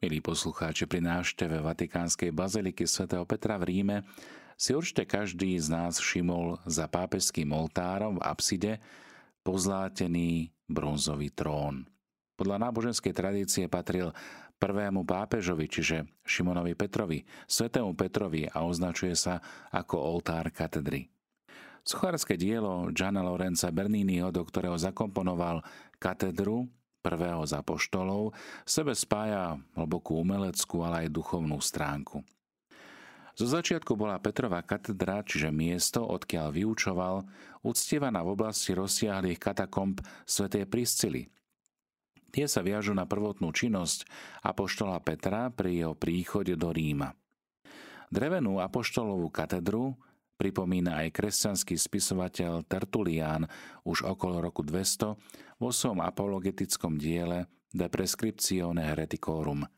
Milí poslucháči, pri návšteve Vatikánskej baziliky svätého Petra v Ríme si určite každý z nás všimol za pápežským oltárom v apside pozlátený bronzový trón. Podľa náboženskej tradície patril prvému pápežovi, čiže Šimonovi Petrovi, svetému Petrovi a označuje sa ako oltár katedry. Sochárske dielo Gianna Lorenza Berniniho, do ktorého zakomponoval katedru, prvého z apoštolov, sebe spája hlbokú umeleckú, ale aj duchovnú stránku. Zo začiatku bola Petrova katedra, čiže miesto, odkiaľ vyučoval, uctievaná v oblasti rozsiahlých katakomb svätej Priscily. Tie sa viažu na prvotnú činnosť apoštola Petra pri jeho príchode do Ríma. Drevenú apoštolovú katedru pripomína aj kresťanský spisovateľ Tertulián už okolo roku 200 vo svojom apologetickom diele De Prescriptione Hereticorum.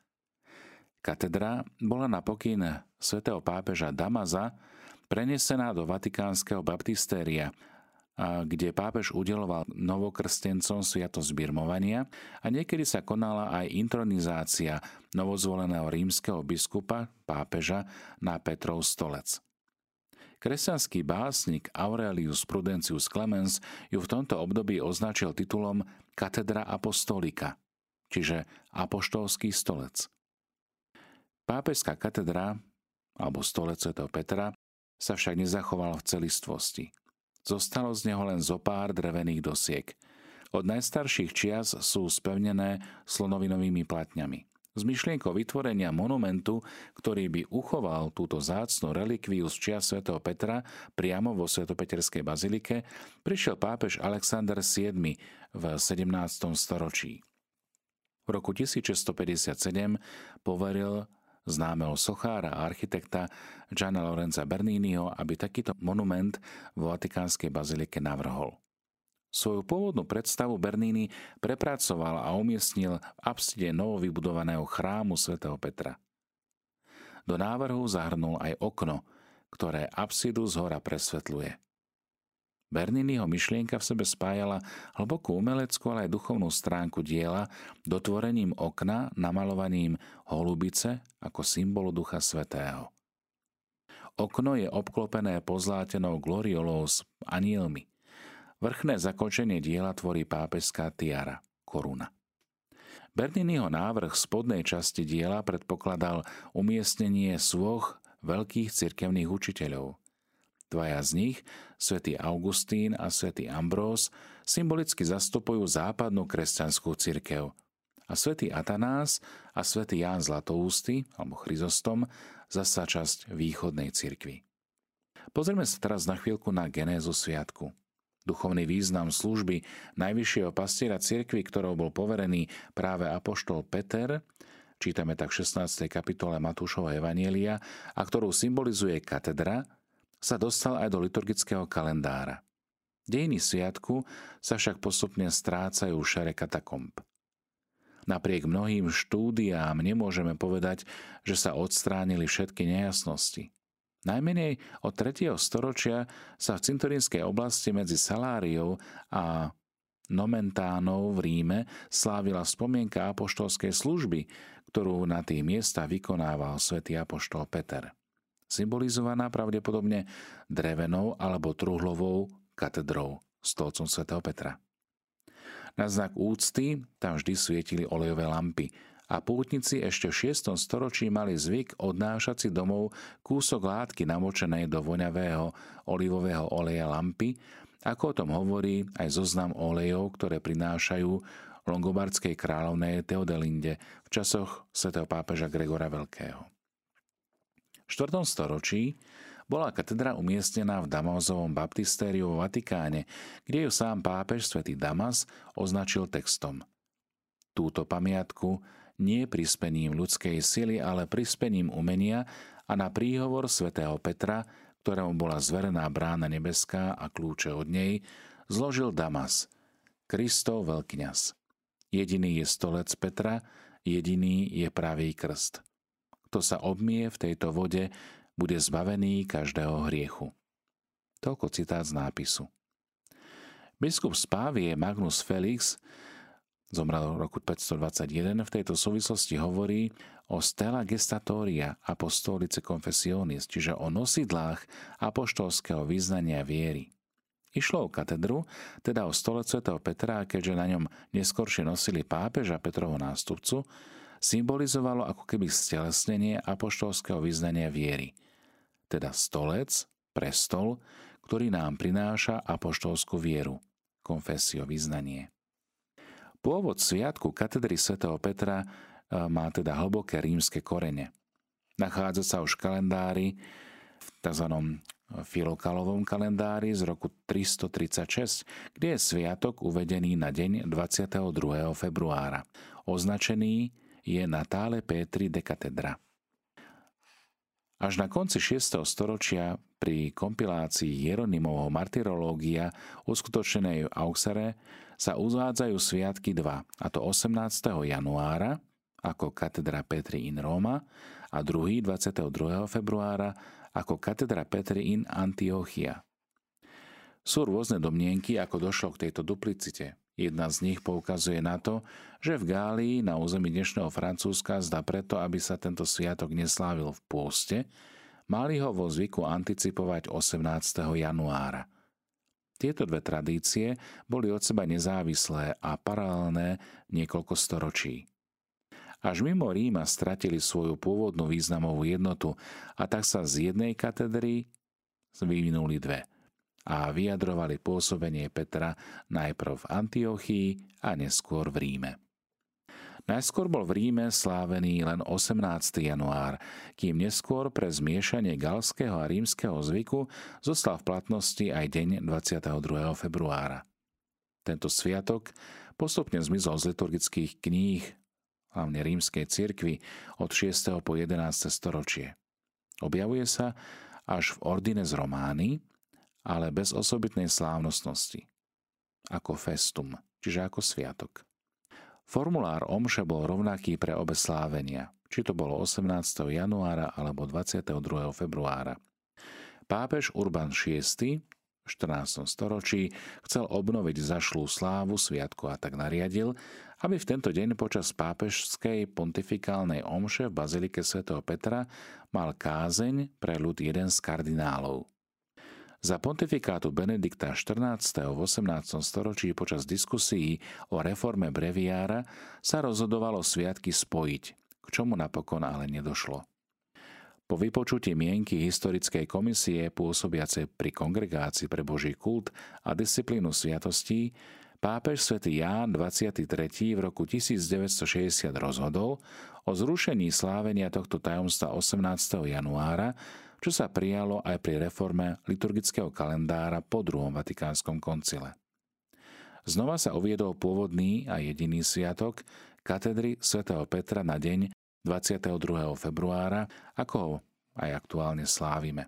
Katedra bola na pokyn svätého pápeža Damaza prenesená do Vatikánskeho baptistéria, kde pápež udeloval novokrstencom sviatosť birmovania a niekedy sa konala aj intronizácia novozvoleného rímskeho biskupa, pápeža, na Petrov stolec. Kresťanský básnik Aurelius Prudentius Clemens ju v tomto období označil titulom Katedra apostolika, čiže apoštolský stolec. Pápežská katedra, alebo stolec Sv. Petra, sa však nezachoval v celistvosti. Zostalo z neho len zo pár drevených dosiek. Od najstarších čias sú spevnené slonovinovými platňami s myšlienkou vytvorenia monumentu, ktorý by uchoval túto zácnu relikviu z čia svätého Petra priamo vo svetopeterskej bazilike, prišiel pápež Alexander VII v 17. storočí. V roku 1657 poveril známeho sochára a architekta Gianna Lorenza Berniniho, aby takýto monument vo Vatikánskej bazilike navrhol. Svoju pôvodnú predstavu Bernini prepracoval a umiestnil v apside novovybudovaného chrámu svätého Petra. Do návrhu zahrnul aj okno, ktoré apsidu z hora presvetľuje. Berniniho myšlienka v sebe spájala hlbokú umeleckú, ale aj duchovnú stránku diela dotvorením okna namalovaním holubice ako symbolu Ducha Svetého. Okno je obklopené pozlátenou gloriolou s anielmi. Vrchné zakončenie diela tvorí pápežská tiara, koruna. Berniniho návrh spodnej časti diela predpokladal umiestnenie svoch veľkých cirkevných učiteľov. Dvaja z nich, svätý Augustín a svätý Ambrós, symbolicky zastupujú západnú kresťanskú cirkev a svätý Atanás a svätý Ján Zlatoústy, alebo Chryzostom, zasa časť východnej cirkvi. Pozrieme sa teraz na chvíľku na genézu sviatku – Duchovný význam služby najvyššieho pastiera cirkvi, ktorou bol poverený práve apoštol Peter, čítame tak v 16. kapitole Matúšova Evanielia, a ktorú symbolizuje katedra, sa dostal aj do liturgického kalendára. Dejiny sviatku sa však postupne strácajú v šere katakomb. Napriek mnohým štúdiám nemôžeme povedať, že sa odstránili všetky nejasnosti. Najmenej od 3. storočia sa v cintorínskej oblasti medzi Saláriou a Nomentánou v Ríme slávila spomienka apoštolskej služby, ktorú na tých miestach vykonával svätý apoštol Peter. Symbolizovaná pravdepodobne drevenou alebo truhlovou katedrou, stolcom svätého Petra. Na znak úcty tam vždy svietili olejové lampy, a pútnici ešte v 6. storočí mali zvyk odnášať si domov kúsok látky namočenej do voňavého olivového oleja lampy, ako o tom hovorí aj zoznam olejov, ktoré prinášajú longobardskej kráľovnej Teodelinde v časoch svätého pápeža Gregora Veľkého. V 4. storočí bola katedra umiestnená v Damazovom baptistériu vo Vatikáne, kde ju sám pápež svätý Damas označil textom. Túto pamiatku nie prispením ľudskej sily, ale prispením umenia a na príhovor svätého Petra, ktorému bola zverená brána nebeská a kľúče od nej, zložil Damas, Kristov veľkňaz. Jediný je stolec Petra, jediný je pravý krst. Kto sa obmie v tejto vode, bude zbavený každého hriechu. Toľko citát z nápisu. Biskup Spávie Magnus Felix zomrel v roku 521, v tejto súvislosti hovorí o stella gestatoria apostolice confessionis, čiže o nosidlách apoštolského význania viery. Išlo o katedru, teda o stole svätého Petra, a keďže na ňom neskôršie nosili pápeža Petrovho nástupcu, symbolizovalo ako keby stelesnenie apoštolského význania viery. Teda stolec, prestol, ktorý nám prináša apoštolskú vieru, konfesio, vyznanie. Pôvod sviatku katedry svätého Petra e, má teda hlboké rímske korene. Nachádza sa už kalendári v tzv. Filokalovom kalendári z roku 336, kde je sviatok uvedený na deň 22. februára. Označený je Natále Pétri de Catedra. Až na konci 6. storočia pri kompilácii Jeronimovho martyrológia uskutočnenej v Auxere sa uvádzajú sviatky 2, a to 18. januára ako katedra Petri in Roma a druhý 22. februára ako katedra Petri in Antiochia. Sú rôzne domnienky, ako došlo k tejto duplicite. Jedna z nich poukazuje na to, že v Gálii na území dnešného Francúzska zda preto, aby sa tento sviatok neslávil v pôste, mali ho vo zvyku anticipovať 18. januára. Tieto dve tradície boli od seba nezávislé a paralelné niekoľko storočí. Až mimo Ríma stratili svoju pôvodnú významovú jednotu a tak sa z jednej katedry vyvinuli dve a vyjadrovali pôsobenie Petra najprv v Antiochii a neskôr v Ríme. Najskôr bol v Ríme slávený len 18. január, kým neskôr pre zmiešanie galského a rímskeho zvyku zostal v platnosti aj deň 22. februára. Tento sviatok postupne zmizol z liturgických kníh hlavne rímskej cirkvi, od 6. po 11. storočie. Objavuje sa až v Ordines Romány, ale bez osobitnej slávnostnosti. Ako festum, čiže ako sviatok. Formulár omše bol rovnaký pre obe slávenia, či to bolo 18. januára alebo 22. februára. Pápež Urban VI v 14. storočí chcel obnoviť zašlú slávu sviatku a tak nariadil, aby v tento deň počas pápežskej pontifikálnej omše v Bazilike svätého Petra mal kázeň pre ľud jeden z kardinálov. Za pontifikátu Benedikta XIV. v 18. storočí počas diskusí o reforme breviára sa rozhodovalo sviatky spojiť, k čomu napokon ale nedošlo. Po vypočutí mienky historickej komisie pôsobiacej pri kongregácii pre Boží kult a disciplínu sviatostí, pápež svätý Ján 23. v roku 1960 rozhodol o zrušení slávenia tohto tajomstva 18. januára čo sa prijalo aj pri reforme liturgického kalendára po druhom Vatikánskom koncile. Znova sa uviedol pôvodný a jediný sviatok katedry svätého Petra na deň 22. februára, ako ho aj aktuálne slávime.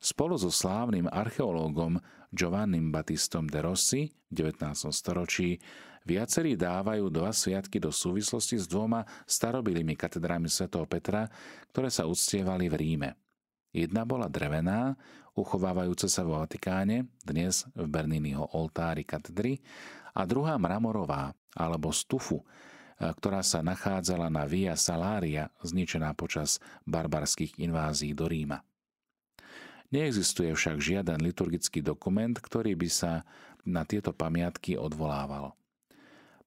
Spolu so slávnym archeológom Giovannim Battistom de Rossi v 19. storočí viacerí dávajú dva sviatky do súvislosti s dvoma starobilými katedrami svätého Petra, ktoré sa uctievali v Ríme. Jedna bola drevená, uchovávajúca sa vo Vatikáne, dnes v Berniniho oltári katedry, a druhá mramorová, alebo stufu, e, ktorá sa nachádzala na Via Salaria, zničená počas barbarských invázií do Ríma. Neexistuje však žiaden liturgický dokument, ktorý by sa na tieto pamiatky odvolával.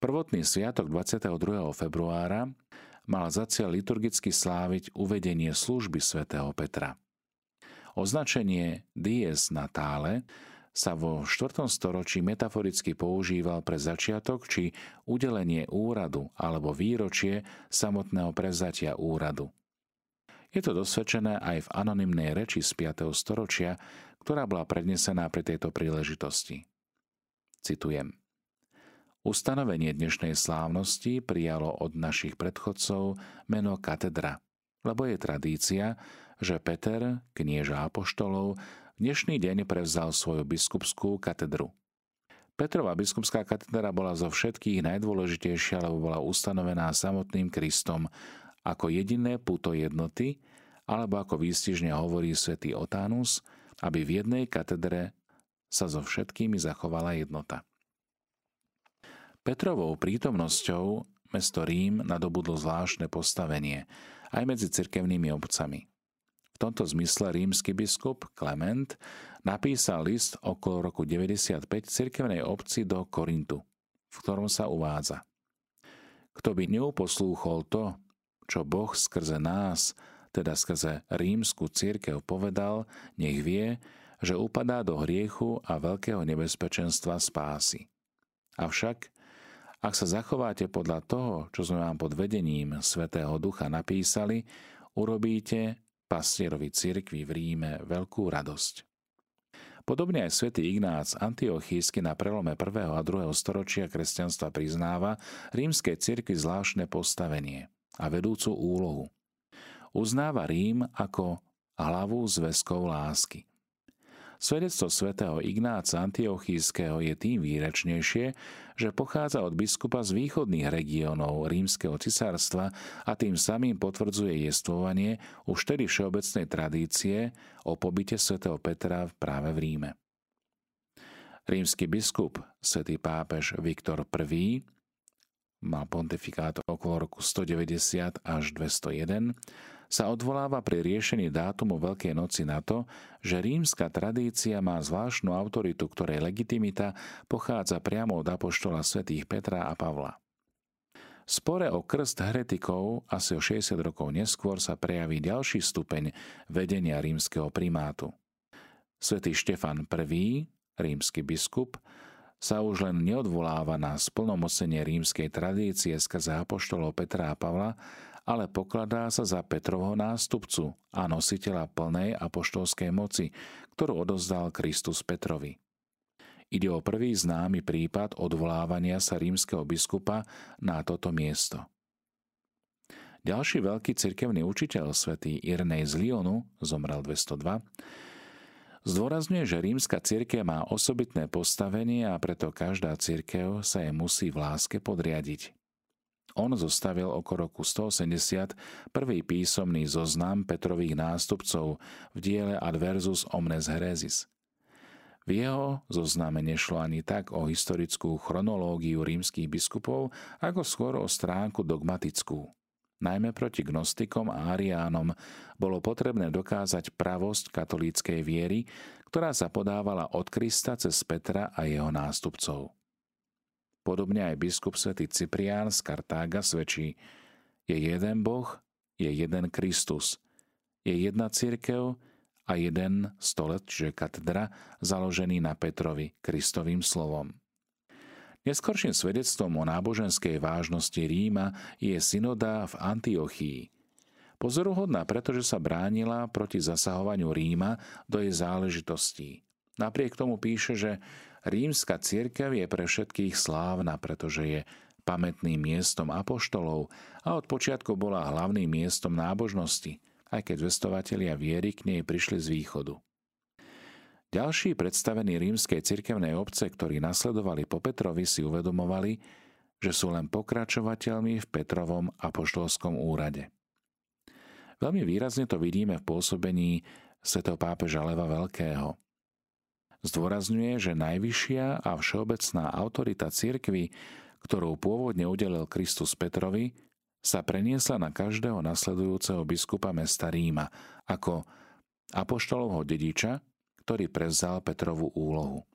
Prvotný sviatok 22. februára mal za cieľ liturgicky sláviť uvedenie služby svätého Petra – Označenie dies natále sa vo 4. storočí metaforicky používal pre začiatok či udelenie úradu alebo výročie samotného prevzatia úradu. Je to dosvedčené aj v anonymnej reči z 5. storočia, ktorá bola prednesená pri tejto príležitosti. Citujem. Ustanovenie dnešnej slávnosti prijalo od našich predchodcov meno katedra, lebo je tradícia, že Peter, knieža apoštolov, dnešný deň prevzal svoju biskupskú katedru. Petrova biskupská katedra bola zo všetkých najdôležitejšia, lebo bola ustanovená samotným Kristom ako jediné puto jednoty, alebo ako výstižne hovorí svätý Otánus, aby v jednej katedre sa so všetkými zachovala jednota. Petrovou prítomnosťou mesto Rím nadobudlo zvláštne postavenie aj medzi cirkevnými obcami. Tomto zmysle rímsky biskup Klement napísal list okolo roku 95 cirkevnej obci do Korintu, v ktorom sa uvádza. Kto by neuposlúchol to, čo Boh skrze nás, teda skrze rímsku církev povedal, nech vie, že upadá do hriechu a veľkého nebezpečenstva spásy. Avšak, ak sa zachováte podľa toho, čo sme vám pod vedením Svetého Ducha napísali, urobíte pastierovi cirkvi v Ríme veľkú radosť. Podobne aj svätý Ignác Antiochísky na prelome 1. a 2. storočia kresťanstva priznáva rímskej cirkvi zvláštne postavenie a vedúcu úlohu. Uznáva Rím ako hlavu zväzkov lásky. Svedectvo svätého Ignáca Antiochískeho je tým výrečnejšie, že pochádza od biskupa z východných regiónov rímskeho cisárstva a tým samým potvrdzuje jestvovanie už tedy všeobecnej tradície o pobyte svätého Petra práve v Ríme. Rímsky biskup, svätý pápež Viktor I, mal pontifikát okolo roku 190 až 201, sa odvoláva pri riešení dátumu Veľkej noci na to, že rímska tradícia má zvláštnu autoritu, ktorej legitimita pochádza priamo od apoštola svätých Petra a Pavla. Spore o krst heretikov asi o 60 rokov neskôr sa prejaví ďalší stupeň vedenia rímskeho primátu. Svetý Štefan I, rímsky biskup, sa už len neodvoláva na splnomocenie rímskej tradície skrze apoštolov Petra a Pavla, ale pokladá sa za Petrovho nástupcu a nositeľa plnej apoštolskej moci, ktorú odozdal Kristus Petrovi. Ide o prvý známy prípad odvolávania sa rímskeho biskupa na toto miesto. Ďalší veľký cirkevný učiteľ svätý Irnej z Lyonu, zomrel 202, zdôrazňuje, že rímska cirkev má osobitné postavenie a preto každá cirkev sa jej musí v láske podriadiť. On zostavil okolo roku 180 prvý písomný zoznam Petrových nástupcov v diele Adversus Omnes Heresis. V jeho zozname nešlo ani tak o historickú chronológiu rímskych biskupov, ako skôr o stránku dogmatickú. Najmä proti gnostikom a ariánom bolo potrebné dokázať pravosť katolíckej viery, ktorá sa podávala od Krista cez Petra a jeho nástupcov. Podobne aj biskup svätý Cyprián z Kartága svedčí, je jeden Boh, je jeden Kristus, je jedna církev a jeden stolec, čiže katedra, založený na Petrovi, Kristovým slovom. Neskorším svedectvom o náboženskej vážnosti Ríma je synoda v Antiochii. Pozoruhodná, pretože sa bránila proti zasahovaniu Ríma do jej záležitostí. Napriek tomu píše, že Rímska církev je pre všetkých slávna, pretože je pamätným miestom apoštolov a od počiatku bola hlavným miestom nábožnosti, aj keď vestovatelia viery k nej prišli z východu. Ďalší predstavení rímskej cirkevnej obce, ktorí nasledovali po Petrovi, si uvedomovali, že sú len pokračovateľmi v Petrovom apoštolskom úrade. Veľmi výrazne to vidíme v pôsobení svetého pápeža Leva Veľkého – Zdôrazňuje, že najvyššia a všeobecná autorita cirkvy, ktorou pôvodne udelil Kristus Petrovi, sa preniesla na každého nasledujúceho biskupa mesta Ríma ako apoštolovho dediča, ktorý prevzal Petrovú úlohu.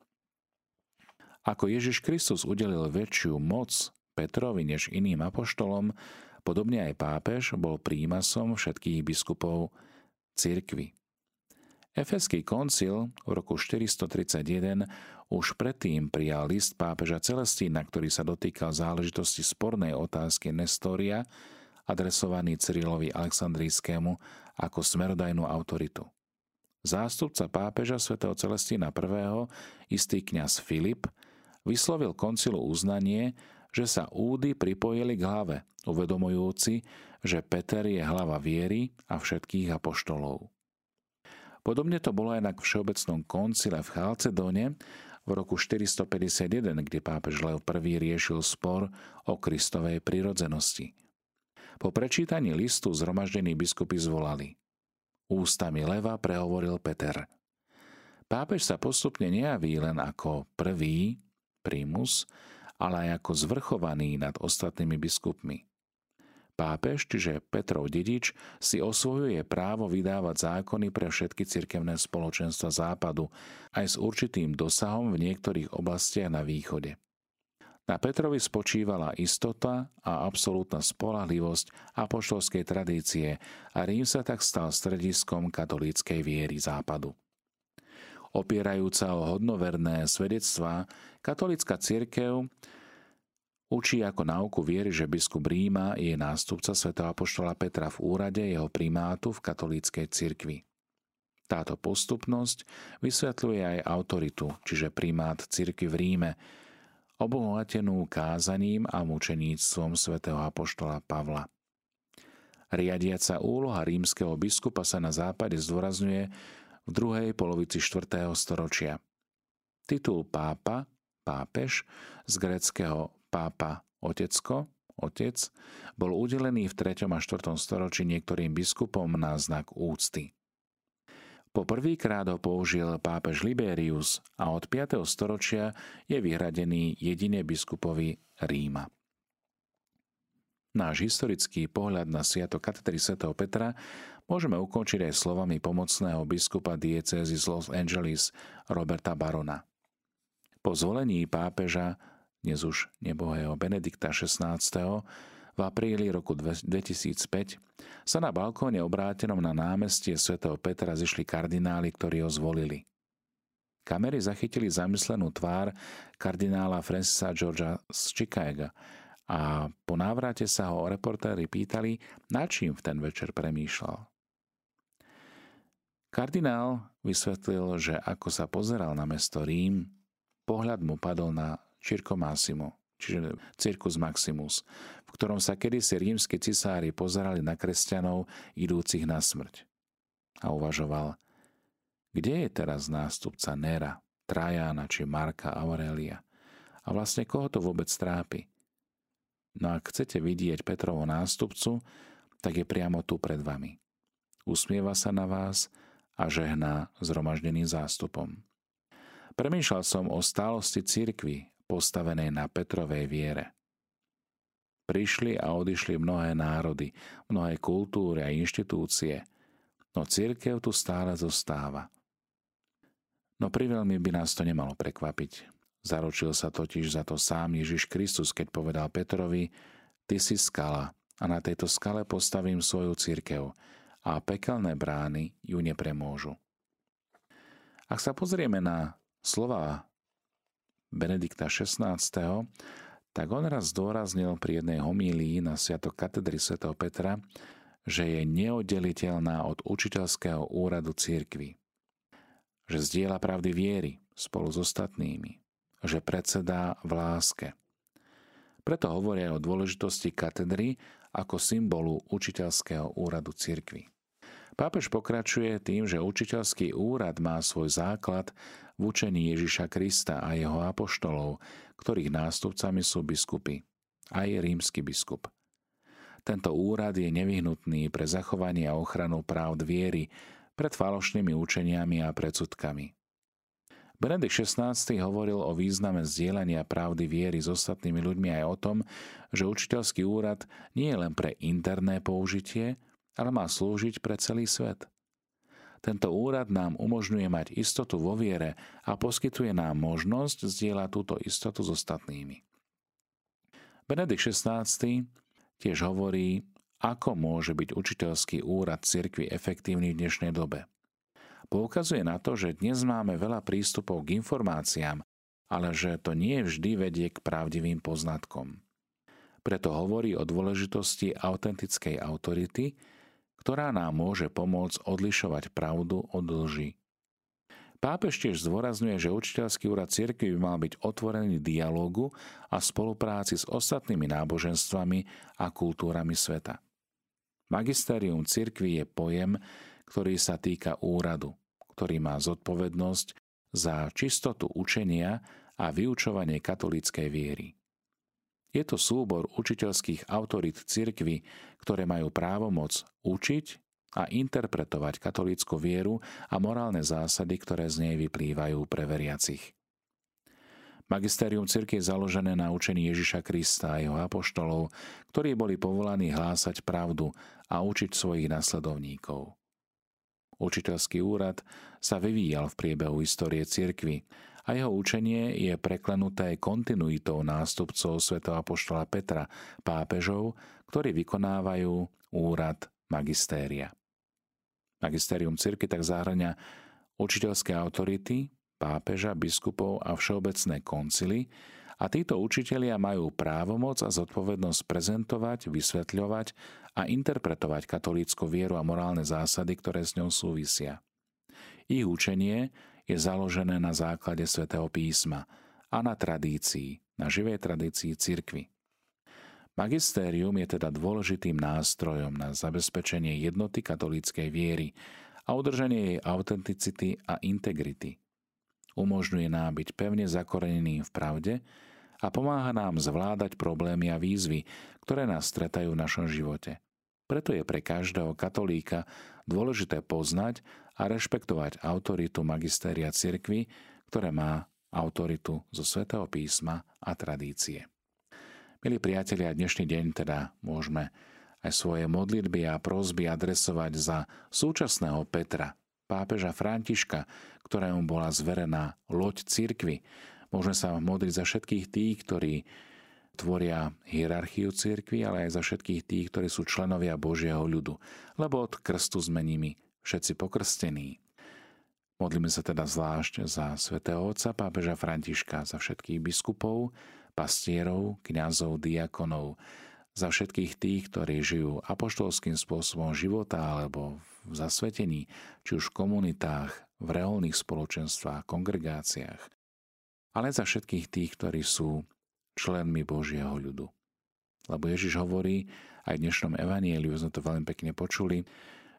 Ako Ježiš Kristus udelil väčšiu moc Petrovi než iným apoštolom, podobne aj pápež bol príjimasom všetkých biskupov cirkvy. Efeský koncil v roku 431 už predtým prijal list pápeža Celestína, ktorý sa dotýkal záležitosti spornej otázky Nestória, adresovaný Cyrilovi Aleksandrijskému ako smerodajnú autoritu. Zástupca pápeža svätého Celestína I, istý kňaz Filip, vyslovil koncilu uznanie, že sa údy pripojili k hlave, uvedomujúci, že Peter je hlava viery a všetkých apoštolov. Podobne to bolo aj na Všeobecnom koncile v Chalcedóne v roku 451, kde pápež Leo I riešil spor o Kristovej prirodzenosti. Po prečítaní listu zhromaždení biskupy zvolali. Ústami leva prehovoril Peter. Pápež sa postupne nejaví len ako prvý, primus, ale aj ako zvrchovaný nad ostatnými biskupmi. Pápež, čiže Petrov dedič, si osvojuje právo vydávať zákony pre všetky cirkevné spoločenstva západu, aj s určitým dosahom v niektorých oblastiach na východe. Na Petrovi spočívala istota a absolútna spolahlivosť apoštolskej tradície a Rím sa tak stal strediskom katolíckej viery západu. Opierajúca o hodnoverné svedectvá, katolická cirkev Učí ako náuku viery, že biskup Ríma je nástupca svätého apoštola Petra v úrade jeho primátu v katolíckej cirkvi. Táto postupnosť vysvetľuje aj autoritu, čiže primát cirkvi v Ríme, obohatenú kázaním a mučeníctvom svätého apoštola Pavla. Riadiaca úloha rímskeho biskupa sa na západe zdôrazňuje v druhej polovici 4. storočia. Titul pápa, pápež, z greckého pápa Otecko, otec, bol udelený v 3. a 4. storočí niektorým biskupom na znak úcty. Po prvýkrát ho použil pápež Liberius a od 5. storočia je vyhradený jedine biskupovi Ríma. Náš historický pohľad na sviatok katedry Sv. Petra môžeme ukončiť aj slovami pomocného biskupa diecézy z Los Angeles Roberta Barona. Po zvolení pápeža dnes už nebohého Benedikta XVI. V apríli roku 2005 sa na balkóne obrátenom na námestie svätého Petra zišli kardináli, ktorí ho zvolili. Kamery zachytili zamyslenú tvár kardinála Francisa Georgia z Chicaga a po návrate sa ho reportéri pýtali, na čím v ten večer premýšľal. Kardinál vysvetlil, že ako sa pozeral na mesto Rím, pohľad mu padol na Circo Massimo, čiže Circus Maximus, v ktorom sa kedysi rímsky cisári pozerali na kresťanov idúcich na smrť. A uvažoval, kde je teraz nástupca Nera, Trajana či Marka Aurelia? A vlastne koho to vôbec trápi? No ak chcete vidieť Petrovo nástupcu, tak je priamo tu pred vami. Usmieva sa na vás a žehná zhromaždeným zástupom. Premýšľal som o stálosti cirkvy postavenej na Petrovej viere. Prišli a odišli mnohé národy, mnohé kultúry a inštitúcie, no církev tu stále zostáva. No priveľmi by nás to nemalo prekvapiť. Zaručil sa totiž za to sám Ježiš Kristus, keď povedal Petrovi, ty si skala a na tejto skale postavím svoju církev a pekelné brány ju nepremôžu. Ak sa pozrieme na slova Benedikta XVI., tak on raz zdôraznil pri jednej homílii na sviatok katedry Sv. Petra, že je neoddeliteľná od učiteľského úradu církvy. Že zdieľa pravdy viery spolu s ostatnými. Že predsedá v láske. Preto hovoria o dôležitosti katedry ako symbolu učiteľského úradu církvy. Pápež pokračuje tým, že učiteľský úrad má svoj základ v učení Ježiša Krista a jeho apoštolov, ktorých nástupcami sú biskupy, aj rímsky biskup. Tento úrad je nevyhnutný pre zachovanie a ochranu práv viery pred falošnými učeniami a predsudkami. Benedikt XVI hovoril o význame zdieľania pravdy viery s ostatnými ľuďmi aj o tom, že učiteľský úrad nie je len pre interné použitie, ale má slúžiť pre celý svet. Tento úrad nám umožňuje mať istotu vo viere a poskytuje nám možnosť zdieľať túto istotu s ostatnými. Benedikt XVI tiež hovorí, ako môže byť učiteľský úrad cirkvi efektívny v dnešnej dobe. Poukazuje na to, že dnes máme veľa prístupov k informáciám, ale že to nie vždy vedie k pravdivým poznatkom. Preto hovorí o dôležitosti autentickej autority, ktorá nám môže pomôcť odlišovať pravdu od lži. Pápež tiež zdôrazňuje, že učiteľský úrad cirkvi by mal byť otvorený dialogu a spolupráci s ostatnými náboženstvami a kultúrami sveta. Magisterium cirkvi je pojem, ktorý sa týka úradu, ktorý má zodpovednosť za čistotu učenia a vyučovanie katolíckej viery. Je to súbor učiteľských autorít cirkvy, ktoré majú právomoc učiť a interpretovať katolícku vieru a morálne zásady, ktoré z nej vyplývajú pre veriacich. Magisterium cirky je založené na učení Ježiša Krista a jeho apoštolov, ktorí boli povolaní hlásať pravdu a učiť svojich nasledovníkov. Učiteľský úrad sa vyvíjal v priebehu histórie cirkvy a jeho učenie je preklenuté kontinuitou nástupcov svätého apoštola Petra, pápežov, ktorí vykonávajú úrad magistéria. Magistérium cirky tak zahrania učiteľské autority, pápeža, biskupov a všeobecné koncily a títo učitelia majú právomoc a zodpovednosť prezentovať, vysvetľovať a interpretovať katolícku vieru a morálne zásady, ktoré s ňou súvisia. Ich učenie je založené na základe svätého písma a na tradícii, na živej tradícii cirkvy. Magistérium je teda dôležitým nástrojom na zabezpečenie jednoty katolíckej viery a udržanie jej autenticity a integrity, umožňuje nám byť pevne zakorenený v pravde a pomáha nám zvládať problémy a výzvy, ktoré nás stretajú v našom živote. Preto je pre každého katolíka dôležité poznať a rešpektovať autoritu magistéria cirkvy, ktoré má autoritu zo svätého písma a tradície. Milí priatelia, dnešný deň teda môžeme aj svoje modlitby a prosby adresovať za súčasného Petra, pápeža Františka, ktorému bola zverená loď cirkvy. Môžeme sa modliť za všetkých tých, ktorí tvoria hierarchiu cirkvy, ale aj za všetkých tých, ktorí sú členovia Božieho ľudu, lebo od krstu sme nimi všetci pokrstení. Modlíme sa teda zvlášť za svätého Otca pápeža Františka, za všetkých biskupov, pastierov, kňazov, diakonov, za všetkých tých, ktorí žijú apoštolským spôsobom života alebo v zasvetení, či už v komunitách, v reálnych spoločenstvách, kongregáciách, ale za všetkých tých, ktorí sú členmi Božieho ľudu. Lebo Ježiš hovorí, aj v dnešnom evanieliu sme to veľmi pekne počuli,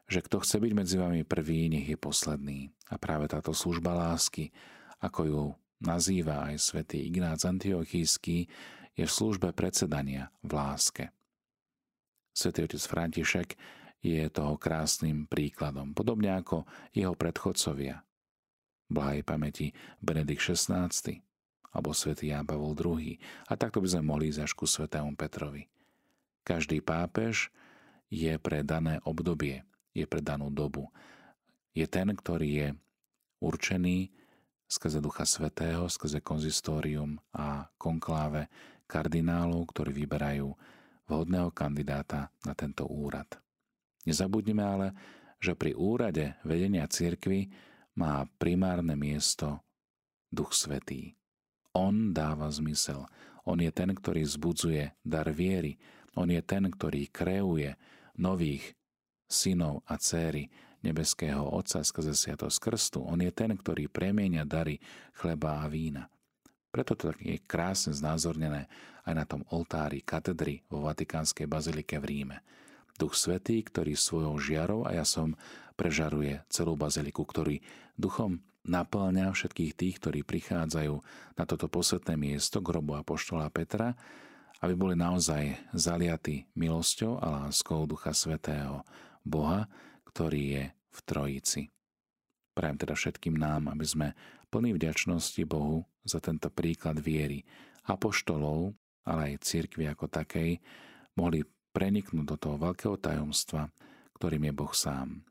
že kto chce byť medzi vami prvý, nech je posledný. A práve táto služba lásky, ako ju nazýva aj svätý Ignác Antiochísky, je v službe predsedania v láske. Svetý otec František je toho krásnym príkladom, podobne ako jeho predchodcovia. Blahej pamäti Benedikt XVI alebo svätý Ján Pavol II. A takto by sme mohli ísť až ku svetému Petrovi. Každý pápež je pre dané obdobie, je pre danú dobu. Je ten, ktorý je určený skrze Ducha Svetého, skrze konzistórium a konkláve kardinálov, ktorí vyberajú vhodného kandidáta na tento úrad. Nezabudnime ale, že pri úrade vedenia cirkvy má primárne miesto Duch Svetý. On dáva zmysel. On je ten, ktorý zbudzuje dar viery. On je ten, ktorý kreuje nových synov a céry nebeského Otca skrze Sviatosť Krstu. On je ten, ktorý premienia dary chleba a vína. Preto to je krásne znázornené aj na tom oltári katedry vo Vatikánskej bazilike v Ríme. Duch Svetý, ktorý svojou žiarou a ja som prežaruje celú baziliku, ktorý duchom naplňa všetkých tých, ktorí prichádzajú na toto posvetné miesto grobu Apoštola Petra, aby boli naozaj zaliatí milosťou a láskou Ducha Svetého, Boha, ktorý je v Trojici. Prajem teda všetkým nám, aby sme plní vďačnosti Bohu za tento príklad viery apoštolov, ale aj cirkvi ako takej, mohli preniknúť do toho veľkého tajomstva, ktorým je Boh sám.